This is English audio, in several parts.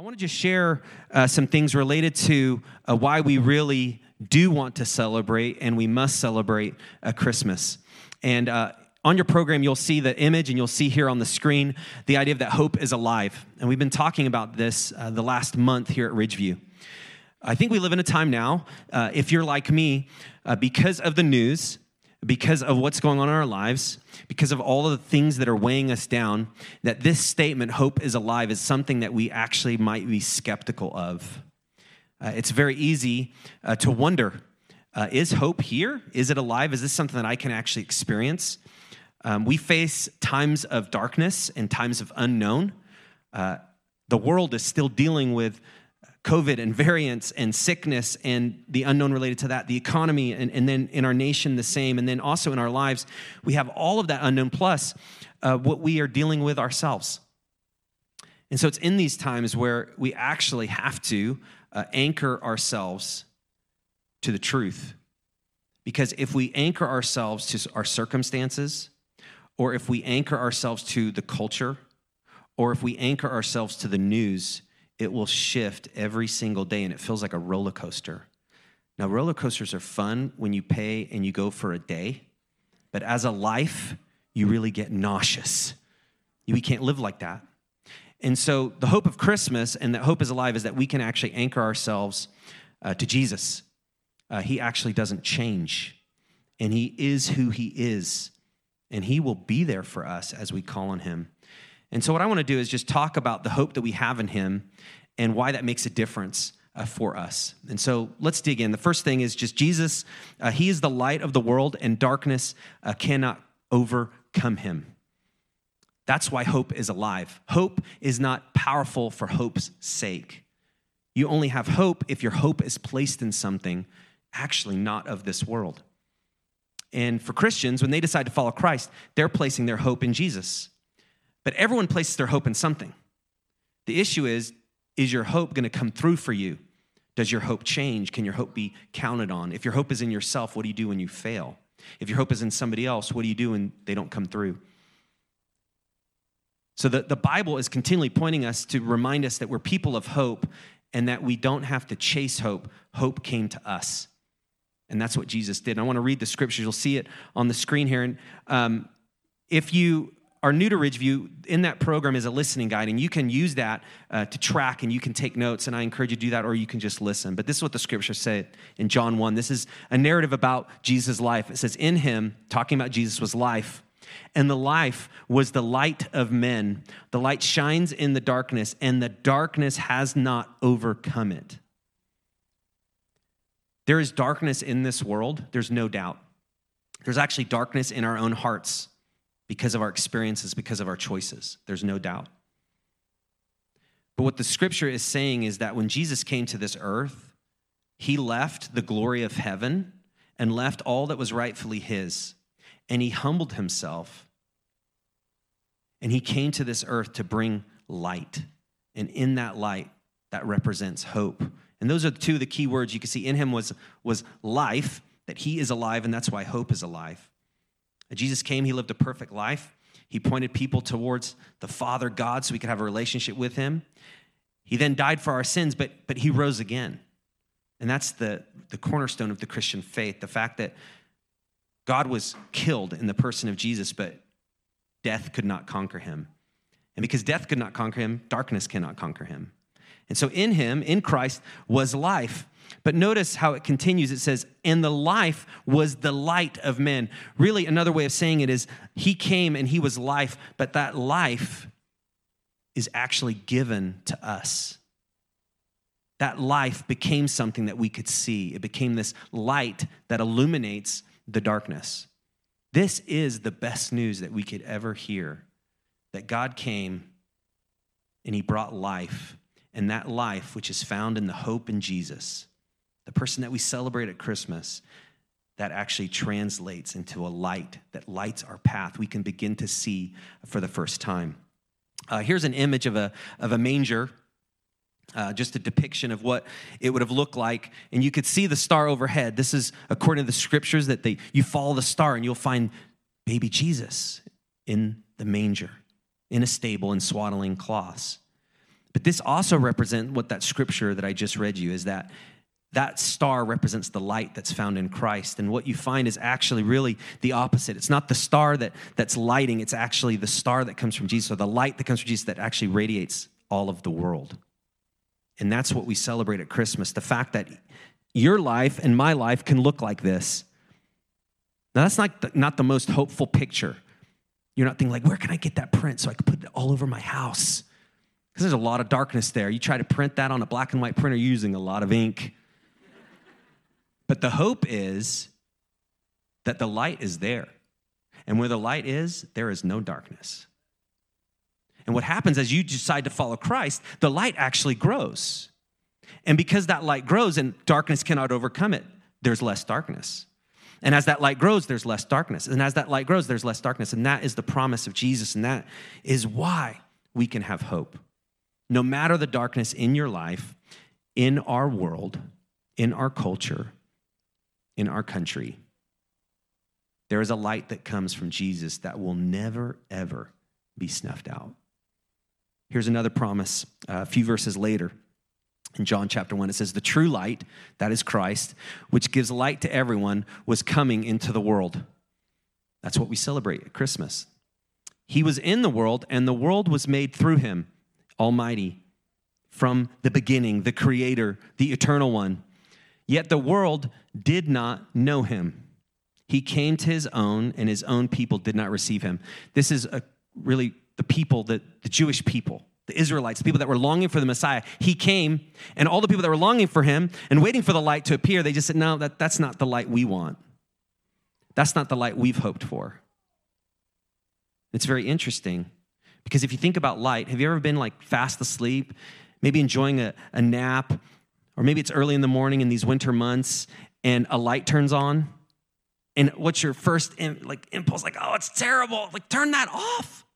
I want to just share uh, some things related to uh, why we really do want to celebrate and we must celebrate uh, Christmas. And uh, on your program, you'll see the image and you'll see here on the screen the idea of that hope is alive. And we've been talking about this uh, the last month here at Ridgeview. I think we live in a time now, uh, if you're like me, because of the news, because of what's going on in our lives, because of all of the things that are weighing us down, that this statement, hope is alive, is something that we actually might be skeptical of. Uh, it's very easy uh, to wonder uh, is hope here? Is it alive? Is this something that I can actually experience? Um, we face times of darkness and times of unknown. Uh, the world is still dealing with COVID and variants and sickness and the unknown related to that, the economy, and, and then in our nation, the same. And then also in our lives, we have all of that unknown plus uh, what we are dealing with ourselves. And so it's in these times where we actually have to uh, anchor ourselves to the truth. Because if we anchor ourselves to our circumstances, or if we anchor ourselves to the culture, or if we anchor ourselves to the news, it will shift every single day and it feels like a roller coaster. Now, roller coasters are fun when you pay and you go for a day, but as a life, you really get nauseous. We can't live like that. And so, the hope of Christmas and that hope is alive is that we can actually anchor ourselves uh, to Jesus. Uh, he actually doesn't change, and He is who He is, and He will be there for us as we call on Him. And so, what I want to do is just talk about the hope that we have in Him and why that makes a difference uh, for us. And so, let's dig in. The first thing is just Jesus, uh, He is the light of the world, and darkness uh, cannot overcome Him. That's why hope is alive. Hope is not powerful for hope's sake. You only have hope if your hope is placed in something actually not of this world. And for Christians, when they decide to follow Christ, they're placing their hope in Jesus. But everyone places their hope in something. The issue is is your hope going to come through for you? Does your hope change? Can your hope be counted on? If your hope is in yourself, what do you do when you fail? If your hope is in somebody else, what do you do when they don't come through? So the, the Bible is continually pointing us to remind us that we're people of hope and that we don't have to chase hope. Hope came to us. And that's what Jesus did. And I want to read the scriptures. You'll see it on the screen here. And um, if you are new to Ridgeview, in that program is a listening guide, and you can use that uh, to track and you can take notes. And I encourage you to do that, or you can just listen. But this is what the scriptures say in John 1. This is a narrative about Jesus' life. It says, In him, talking about Jesus, was life. And the life was the light of men. The light shines in the darkness, and the darkness has not overcome it. There is darkness in this world, there's no doubt. There's actually darkness in our own hearts because of our experiences, because of our choices. There's no doubt. But what the scripture is saying is that when Jesus came to this earth, he left the glory of heaven and left all that was rightfully his. And he humbled himself. And he came to this earth to bring light. And in that light, that represents hope. And those are two of the key words you can see in him was, was life, that he is alive, and that's why hope is alive. Jesus came, he lived a perfect life. He pointed people towards the Father God so we could have a relationship with him. He then died for our sins, but, but he rose again. And that's the, the cornerstone of the Christian faith the fact that God was killed in the person of Jesus, but death could not conquer him. And because death could not conquer him, darkness cannot conquer him. And so in him, in Christ, was life. But notice how it continues. It says, and the life was the light of men. Really, another way of saying it is, he came and he was life, but that life is actually given to us. That life became something that we could see. It became this light that illuminates the darkness. This is the best news that we could ever hear that God came and he brought life, and that life, which is found in the hope in Jesus the person that we celebrate at Christmas, that actually translates into a light that lights our path we can begin to see for the first time. Uh, here's an image of a, of a manger, uh, just a depiction of what it would have looked like. And you could see the star overhead. This is according to the scriptures that they, you follow the star and you'll find baby Jesus in the manger, in a stable in swaddling cloths. But this also represents what that scripture that I just read you is that that star represents the light that's found in Christ. And what you find is actually really the opposite. It's not the star that, that's lighting, it's actually the star that comes from Jesus, or the light that comes from Jesus that actually radiates all of the world. And that's what we celebrate at Christmas the fact that your life and my life can look like this. Now, that's not the, not the most hopeful picture. You're not thinking, like, where can I get that print so I can put it all over my house? Because there's a lot of darkness there. You try to print that on a black and white printer using a lot of ink. But the hope is that the light is there. And where the light is, there is no darkness. And what happens as you decide to follow Christ, the light actually grows. And because that light grows and darkness cannot overcome it, there's less darkness. And as that light grows, there's less darkness. And as that light grows, there's less darkness. And that is the promise of Jesus. And that is why we can have hope. No matter the darkness in your life, in our world, in our culture, in our country, there is a light that comes from Jesus that will never, ever be snuffed out. Here's another promise uh, a few verses later. In John chapter 1, it says, The true light, that is Christ, which gives light to everyone, was coming into the world. That's what we celebrate at Christmas. He was in the world, and the world was made through him, Almighty, from the beginning, the Creator, the Eternal One. Yet the world did not know him. He came to his own, and his own people did not receive him. This is a, really the people, that, the Jewish people, the Israelites, the people that were longing for the Messiah. He came, and all the people that were longing for him and waiting for the light to appear, they just said, No, that, that's not the light we want. That's not the light we've hoped for. It's very interesting because if you think about light, have you ever been like fast asleep, maybe enjoying a, a nap, or maybe it's early in the morning in these winter months and a light turns on and what's your first like impulse? Like oh it's terrible. Like turn that off.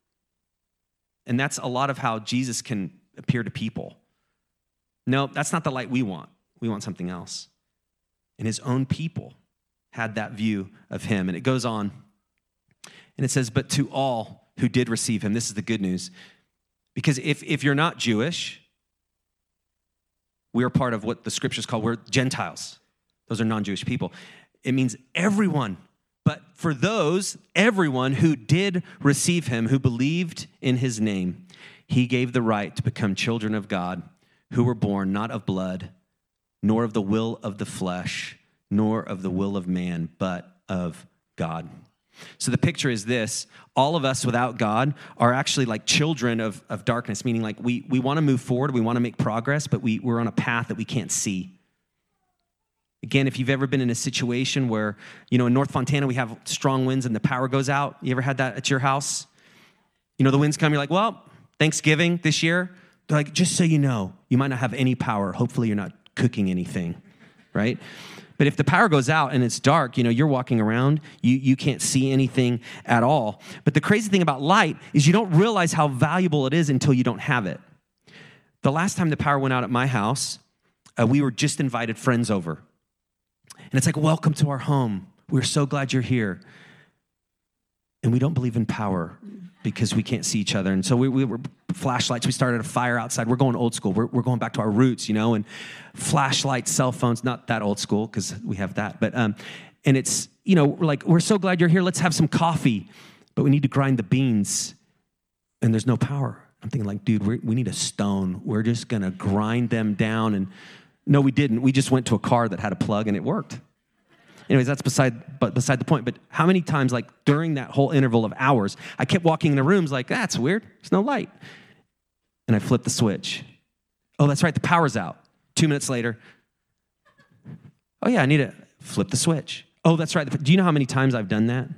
And that's a lot of how jesus can appear to people. No that's not the light we want. We want something else. And his own people had that view of him. And it goes on and it says but to all who did receive him this is the good news because if, if you're not jewish we are part of what the scriptures call we're Gentiles. Those are non Jewish people. It means everyone. But for those, everyone who did receive him, who believed in his name, he gave the right to become children of God, who were born not of blood, nor of the will of the flesh, nor of the will of man, but of God. So the picture is this all of us without God are actually like children of, of darkness, meaning like we, we want to move forward, we want to make progress, but we, we're on a path that we can't see. Again, if you've ever been in a situation where, you know, in North Fontana we have strong winds and the power goes out, you ever had that at your house? You know, the winds come, you're like, well, Thanksgiving this year, they're like, just so you know, you might not have any power. Hopefully you're not cooking anything, right? But if the power goes out and it's dark, you know, you're walking around, you, you can't see anything at all. But the crazy thing about light is you don't realize how valuable it is until you don't have it. The last time the power went out at my house, uh, we were just invited friends over. And it's like, welcome to our home. We're so glad you're here. And we don't believe in power because we can't see each other. And so we, we were flashlights. We started a fire outside. We're going old school. We're, we're going back to our roots, you know, and flashlights, cell phones, not that old school because we have that. But, um, and it's, you know, we're like, we're so glad you're here. Let's have some coffee. But we need to grind the beans and there's no power. I'm thinking, like, dude, we need a stone. We're just going to grind them down. And no, we didn't. We just went to a car that had a plug and it worked. Anyways, that's beside but beside the point. But how many times, like during that whole interval of hours, I kept walking in the rooms like, that's weird. There's no light. And I flipped the switch. Oh, that's right, the power's out. Two minutes later, oh yeah, I need to flip the switch. Oh, that's right. Do you know how many times I've done that?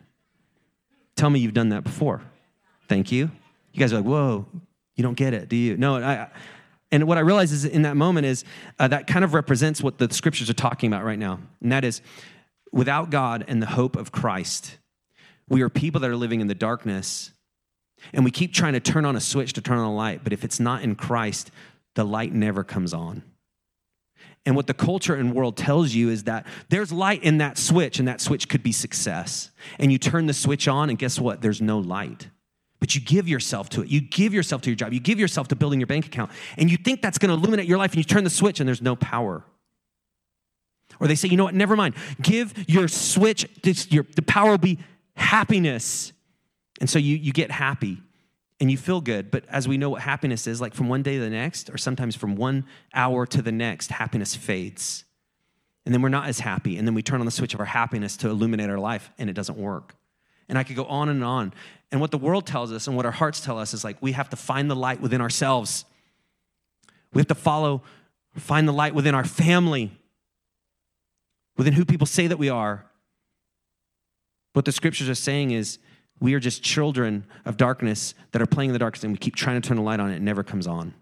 Tell me you've done that before. Thank you. You guys are like, whoa, you don't get it, do you? No, I, and what I realize is in that moment is uh, that kind of represents what the scriptures are talking about right now. And that is without God and the hope of Christ, we are people that are living in the darkness and we keep trying to turn on a switch to turn on a light, but if it's not in Christ, the light never comes on. And what the culture and world tells you is that there's light in that switch, and that switch could be success. And you turn the switch on, and guess what? There's no light. But you give yourself to it. You give yourself to your job. You give yourself to building your bank account. And you think that's going to illuminate your life, and you turn the switch, and there's no power. Or they say, you know what, never mind. Give your switch, this, your, the power will be happiness. And so you, you get happy and you feel good. But as we know what happiness is, like from one day to the next, or sometimes from one hour to the next, happiness fades. And then we're not as happy. And then we turn on the switch of our happiness to illuminate our life, and it doesn't work. And I could go on and on. And what the world tells us and what our hearts tell us is like we have to find the light within ourselves. We have to follow, find the light within our family, within who people say that we are. What the scriptures are saying is we are just children of darkness that are playing in the darkness and we keep trying to turn a light on it, it never comes on.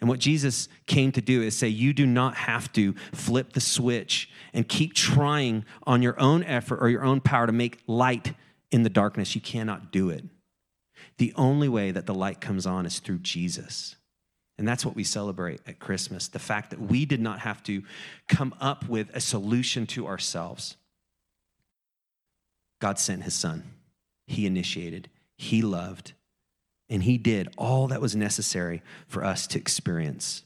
And what Jesus came to do is say, you do not have to flip the switch and keep trying on your own effort or your own power to make light in the darkness. You cannot do it. The only way that the light comes on is through Jesus. And that's what we celebrate at Christmas the fact that we did not have to come up with a solution to ourselves. God sent his son, he initiated, he loved, and he did all that was necessary for us to experience.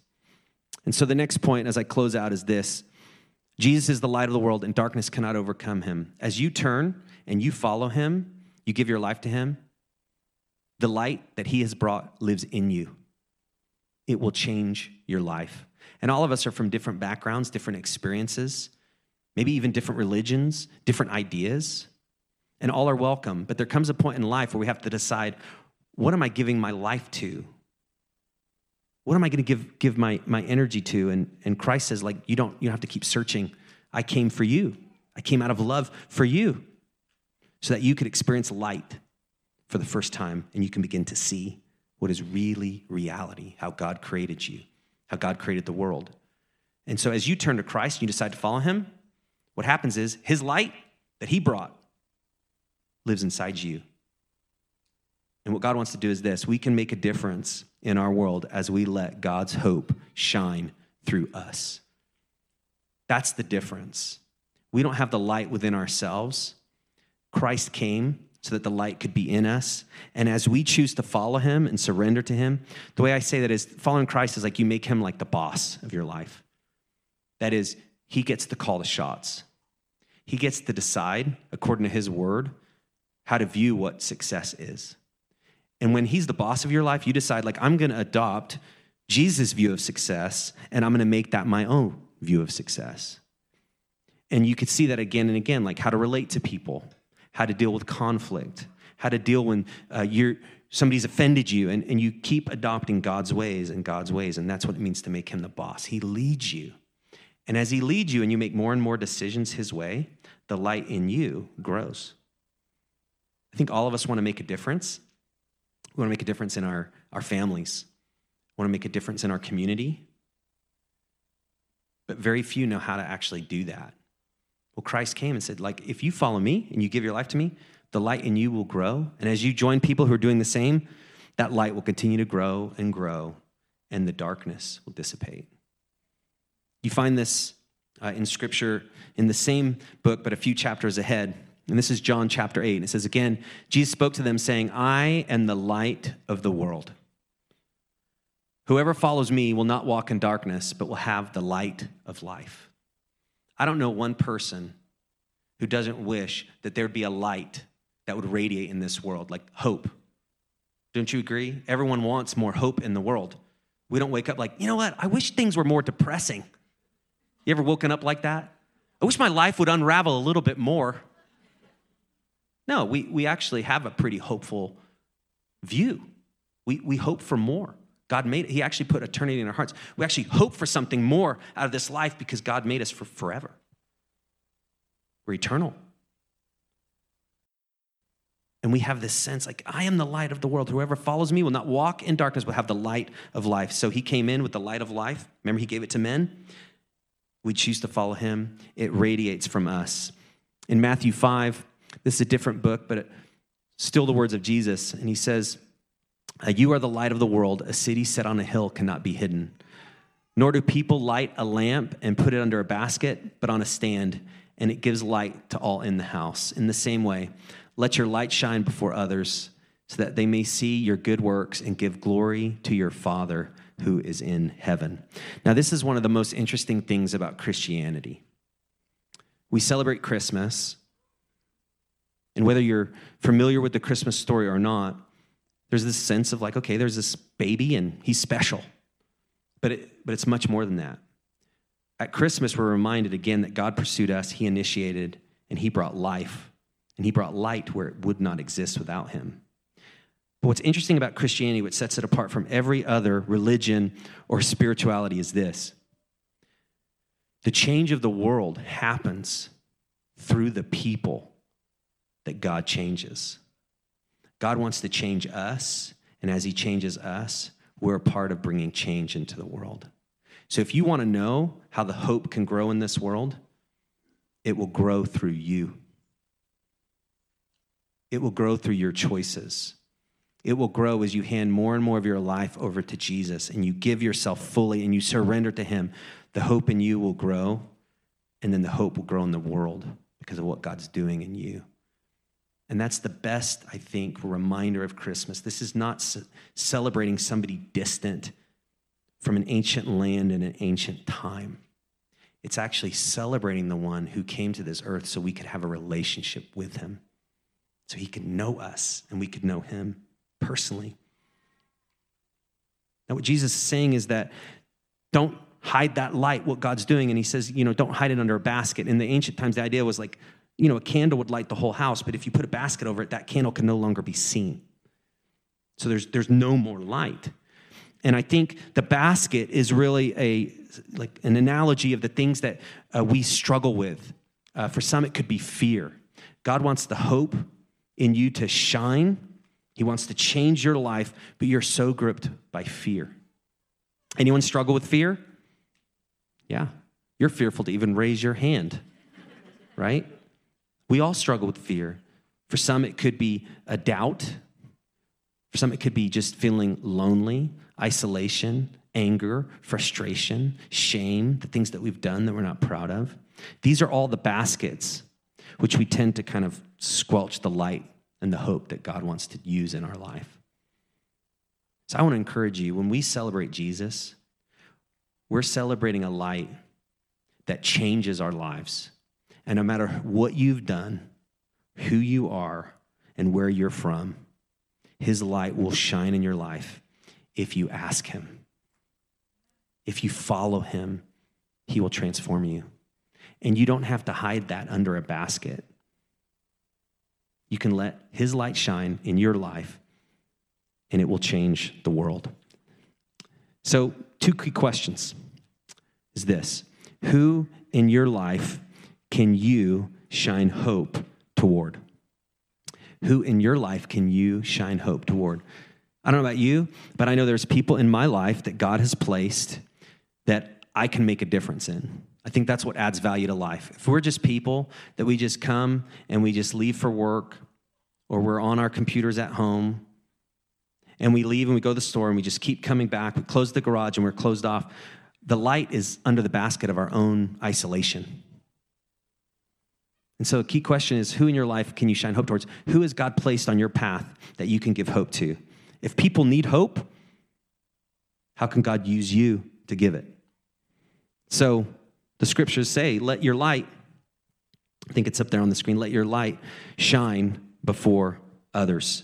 And so the next point as I close out is this Jesus is the light of the world, and darkness cannot overcome him. As you turn and you follow him, you give your life to him, the light that he has brought lives in you. It will change your life. And all of us are from different backgrounds, different experiences, maybe even different religions, different ideas, and all are welcome. But there comes a point in life where we have to decide what am I giving my life to? What am I going to give, give my, my energy to? And, and Christ says, like, you don't, you don't have to keep searching. I came for you. I came out of love for you so that you could experience light for the first time and you can begin to see what is really reality, how God created you, how God created the world. And so as you turn to Christ and you decide to follow him, what happens is his light that he brought lives inside you. And what God wants to do is this we can make a difference in our world as we let God's hope shine through us. That's the difference. We don't have the light within ourselves. Christ came so that the light could be in us. And as we choose to follow him and surrender to him, the way I say that is following Christ is like you make him like the boss of your life. That is, he gets to call the shots. He gets to decide, according to his word, how to view what success is. And when he's the boss of your life, you decide, like, I'm going to adopt Jesus' view of success and I'm going to make that my own view of success. And you could see that again and again, like how to relate to people, how to deal with conflict, how to deal when uh, you're, somebody's offended you, and, and you keep adopting God's ways and God's ways. And that's what it means to make him the boss. He leads you. And as he leads you and you make more and more decisions his way, the light in you grows. I think all of us want to make a difference. We want to make a difference in our, our families. We want to make a difference in our community. But very few know how to actually do that. Well, Christ came and said, like, if you follow me and you give your life to me, the light in you will grow. And as you join people who are doing the same, that light will continue to grow and grow, and the darkness will dissipate. You find this uh, in scripture in the same book, but a few chapters ahead. And this is John chapter 8. And it says again, Jesus spoke to them, saying, I am the light of the world. Whoever follows me will not walk in darkness, but will have the light of life. I don't know one person who doesn't wish that there'd be a light that would radiate in this world, like hope. Don't you agree? Everyone wants more hope in the world. We don't wake up like, you know what? I wish things were more depressing. You ever woken up like that? I wish my life would unravel a little bit more. No, we, we actually have a pretty hopeful view. We, we hope for more. God made. He actually put eternity in our hearts. We actually hope for something more out of this life because God made us for forever. We're eternal. And we have this sense like, I am the light of the world. Whoever follows me will not walk in darkness, but have the light of life. So he came in with the light of life. Remember, he gave it to men. We choose to follow him, it radiates from us. In Matthew 5, this is a different book, but still the words of Jesus. And he says, uh, You are the light of the world. A city set on a hill cannot be hidden. Nor do people light a lamp and put it under a basket, but on a stand, and it gives light to all in the house. In the same way, let your light shine before others so that they may see your good works and give glory to your Father who is in heaven. Now, this is one of the most interesting things about Christianity. We celebrate Christmas, and whether you're familiar with the Christmas story or not, there's this sense of like, okay, there's this baby and he's special. But, it, but it's much more than that. At Christmas, we're reminded again that God pursued us, He initiated, and He brought life, and He brought light where it would not exist without Him. But what's interesting about Christianity, what sets it apart from every other religion or spirituality, is this the change of the world happens through the people that God changes. God wants to change us, and as He changes us, we're a part of bringing change into the world. So if you want to know how the hope can grow in this world, it will grow through you. It will grow through your choices. It will grow as you hand more and more of your life over to Jesus and you give yourself fully and you surrender to Him. The hope in you will grow, and then the hope will grow in the world because of what God's doing in you. And that's the best, I think, reminder of Christmas. This is not ce- celebrating somebody distant from an ancient land and an ancient time. It's actually celebrating the one who came to this earth so we could have a relationship with him, so he could know us and we could know him personally. Now, what Jesus is saying is that don't hide that light, what God's doing. And he says, you know, don't hide it under a basket. In the ancient times, the idea was like, you know, a candle would light the whole house, but if you put a basket over it, that candle can no longer be seen. So there's, there's no more light. And I think the basket is really a like an analogy of the things that uh, we struggle with. Uh, for some, it could be fear. God wants the hope in you to shine. He wants to change your life, but you're so gripped by fear. Anyone struggle with fear? Yeah, you're fearful to even raise your hand, right? We all struggle with fear. For some, it could be a doubt. For some, it could be just feeling lonely, isolation, anger, frustration, shame, the things that we've done that we're not proud of. These are all the baskets which we tend to kind of squelch the light and the hope that God wants to use in our life. So I want to encourage you when we celebrate Jesus, we're celebrating a light that changes our lives. And no matter what you've done, who you are, and where you're from, his light will shine in your life if you ask him. If you follow him, he will transform you. And you don't have to hide that under a basket. You can let his light shine in your life, and it will change the world. So, two key questions is this Who in your life can you shine hope toward? Who in your life can you shine hope toward? I don't know about you, but I know there's people in my life that God has placed that I can make a difference in. I think that's what adds value to life. If we're just people that we just come and we just leave for work or we're on our computers at home and we leave and we go to the store and we just keep coming back, we close the garage and we're closed off, the light is under the basket of our own isolation. And so, a key question is who in your life can you shine hope towards? Who has God placed on your path that you can give hope to? If people need hope, how can God use you to give it? So, the scriptures say, let your light, I think it's up there on the screen, let your light shine before others.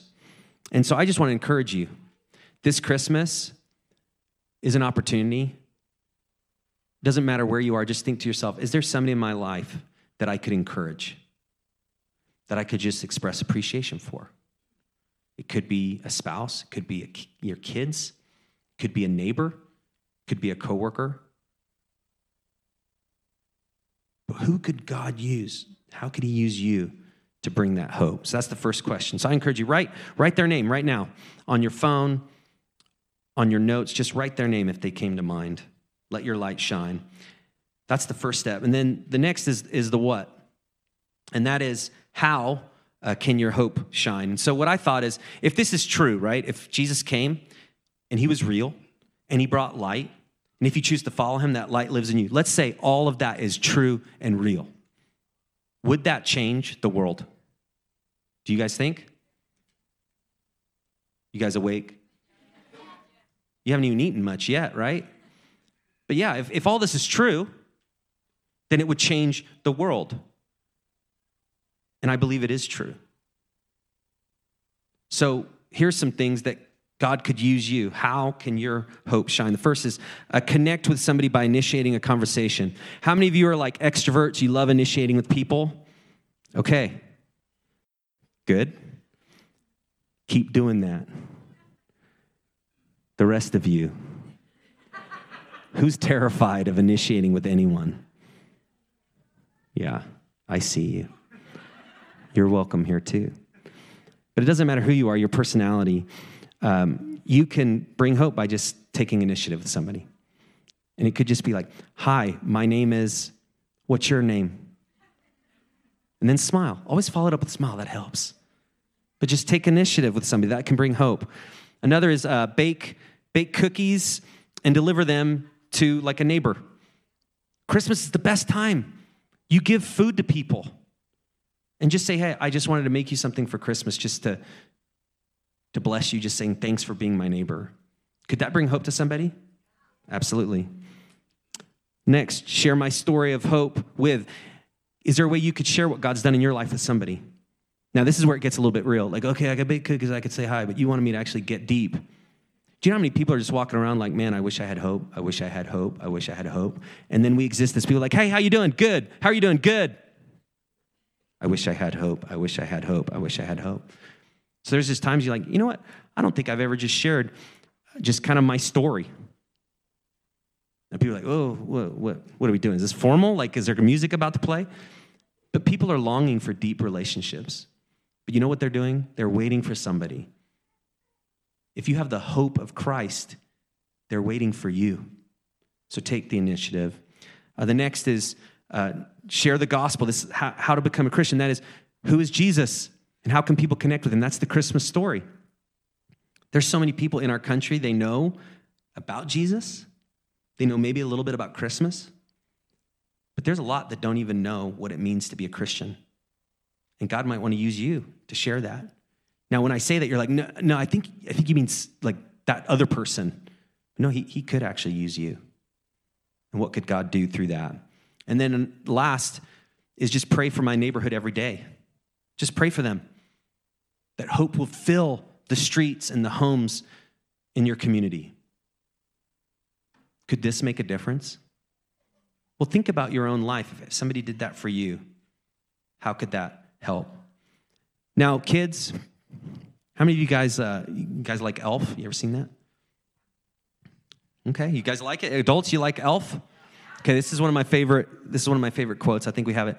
And so, I just want to encourage you this Christmas is an opportunity. Doesn't matter where you are, just think to yourself, is there somebody in my life that I could encourage, that I could just express appreciation for. It could be a spouse, it could be a, your kids, it could be a neighbor, it could be a coworker. But who could God use? How could He use you to bring that hope? So that's the first question. So I encourage you write write their name right now on your phone, on your notes. Just write their name if they came to mind. Let your light shine. That's the first step. And then the next is, is the what. And that is how uh, can your hope shine? And so, what I thought is if this is true, right? If Jesus came and he was real and he brought light, and if you choose to follow him, that light lives in you. Let's say all of that is true and real. Would that change the world? Do you guys think? You guys awake? You haven't even eaten much yet, right? But yeah, if, if all this is true, then it would change the world. And I believe it is true. So here's some things that God could use you. How can your hope shine? The first is uh, connect with somebody by initiating a conversation. How many of you are like extroverts? You love initiating with people? Okay. Good. Keep doing that. The rest of you, who's terrified of initiating with anyone? Yeah, I see you. You're welcome here too. But it doesn't matter who you are, your personality. Um, you can bring hope by just taking initiative with somebody. And it could just be like, Hi, my name is, what's your name? And then smile. Always follow it up with a smile, that helps. But just take initiative with somebody, that can bring hope. Another is uh, bake, bake cookies and deliver them to like a neighbor. Christmas is the best time. You give food to people and just say, hey, I just wanted to make you something for Christmas just to, to bless you, just saying thanks for being my neighbor. Could that bring hope to somebody? Absolutely. Next, share my story of hope with. Is there a way you could share what God's done in your life with somebody? Now, this is where it gets a little bit real. Like, okay, I got big cookies, I could say hi, but you wanted me to actually get deep. Do you know how many people are just walking around like, man, I wish I had hope. I wish I had hope. I wish I had hope. And then we exist as people like, hey, how you doing? Good. How are you doing? Good. I wish I had hope. I wish I had hope. I wish I had hope. So there's just times you're like, you know what? I don't think I've ever just shared uh, just kind of my story. And people are like, oh, what, what, what are we doing? Is this formal? Like, is there music about to play? But people are longing for deep relationships. But you know what they're doing? They're waiting for somebody if you have the hope of Christ, they're waiting for you. So take the initiative. Uh, the next is uh, share the gospel. This is how, how to become a Christian. That is, who is Jesus and how can people connect with him? That's the Christmas story. There's so many people in our country, they know about Jesus, they know maybe a little bit about Christmas, but there's a lot that don't even know what it means to be a Christian. And God might want to use you to share that. Now, when I say that, you're like, no, no, I think I think you mean like that other person. No, he, he could actually use you. And what could God do through that? And then um, last is just pray for my neighborhood every day. Just pray for them. That hope will fill the streets and the homes in your community. Could this make a difference? Well, think about your own life. If somebody did that for you, how could that help? Now, kids, how many of you guys, uh, you guys like Elf? You ever seen that? Okay, you guys like it? Adults, you like Elf? Okay, this is one of my favorite. This is one of my favorite quotes. I think we have it.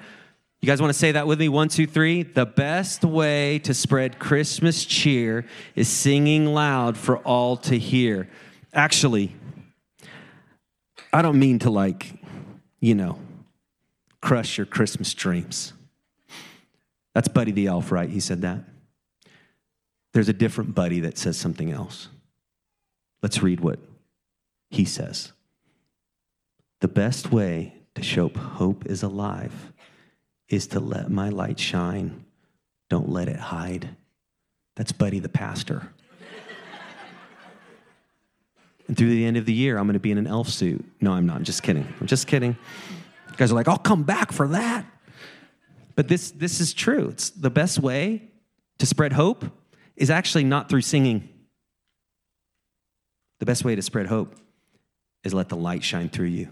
You guys want to say that with me? One, two, three. The best way to spread Christmas cheer is singing loud for all to hear. Actually, I don't mean to like, you know, crush your Christmas dreams. That's Buddy the Elf, right? He said that. There's a different buddy that says something else. Let's read what he says. The best way to show hope is alive is to let my light shine. Don't let it hide. That's Buddy the pastor. and through the end of the year, I'm going to be in an elf suit. No, I'm not. I'm just kidding. I'm just kidding. You guys are like, I'll come back for that. But this, this is true. It's the best way to spread hope is actually not through singing. The best way to spread hope is let the light shine through you.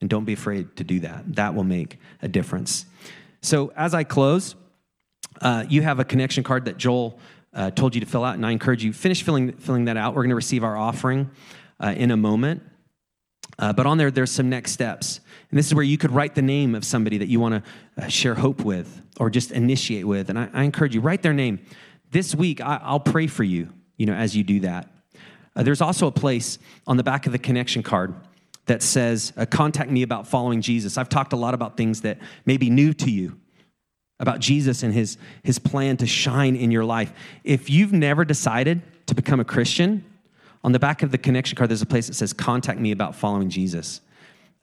And don't be afraid to do that. That will make a difference. So, as I close, uh, you have a connection card that Joel uh, told you to fill out, and I encourage you finish filling filling that out. We're going to receive our offering uh, in a moment, uh, but on there there's some next steps, and this is where you could write the name of somebody that you want to uh, share hope with or just initiate with. And I, I encourage you write their name this week, I, will pray for you, you know, as you do that. Uh, there's also a place on the back of the connection card that says, uh, contact me about following Jesus. I've talked a lot about things that may be new to you, about Jesus and his, his plan to shine in your life. If you've never decided to become a Christian, on the back of the connection card, there's a place that says, contact me about following Jesus.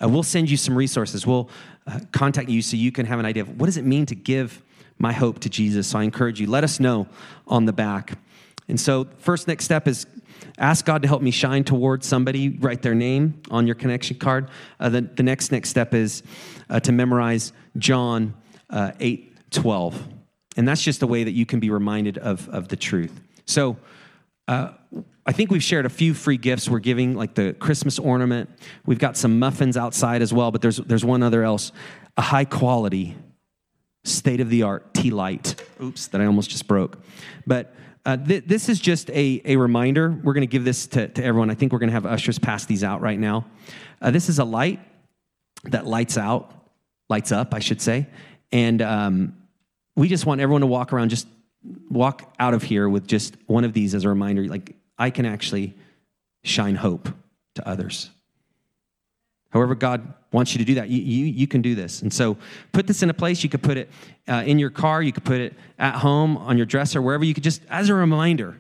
Uh, we'll send you some resources. We'll uh, contact you so you can have an idea of what does it mean to give my hope to Jesus. So I encourage you, let us know on the back. And so, first next step is ask God to help me shine towards somebody. Write their name on your connection card. Uh, the, the next next step is uh, to memorize John uh, 8 12. And that's just a way that you can be reminded of, of the truth. So, uh, I think we've shared a few free gifts we're giving, like the Christmas ornament. We've got some muffins outside as well, but there's, there's one other else a high quality, state of the art tea light. Oops, that I almost just broke. But uh, th- this is just a, a reminder. We're going to give this to, to everyone. I think we're going to have ushers pass these out right now. Uh, this is a light that lights out, lights up, I should say. And um, we just want everyone to walk around, just walk out of here with just one of these as a reminder. Like, I can actually shine hope to others. However, God wants you to do that. You, you, you, can do this. And so put this in a place. You could put it uh, in your car, you could put it at home, on your dresser, wherever you could just, as a reminder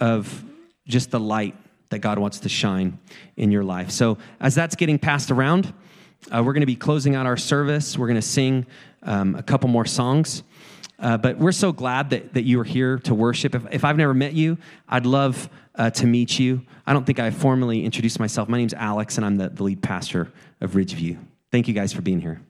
of just the light that God wants to shine in your life. So as that's getting passed around, uh, we're going to be closing out our service. We're going to sing um, a couple more songs. Uh, but we're so glad that, that you are here to worship. If, if I've never met you, I'd love uh, to meet you. I don't think I formally introduced myself. My name's Alex, and I'm the, the lead pastor of Ridgeview. Thank you guys for being here.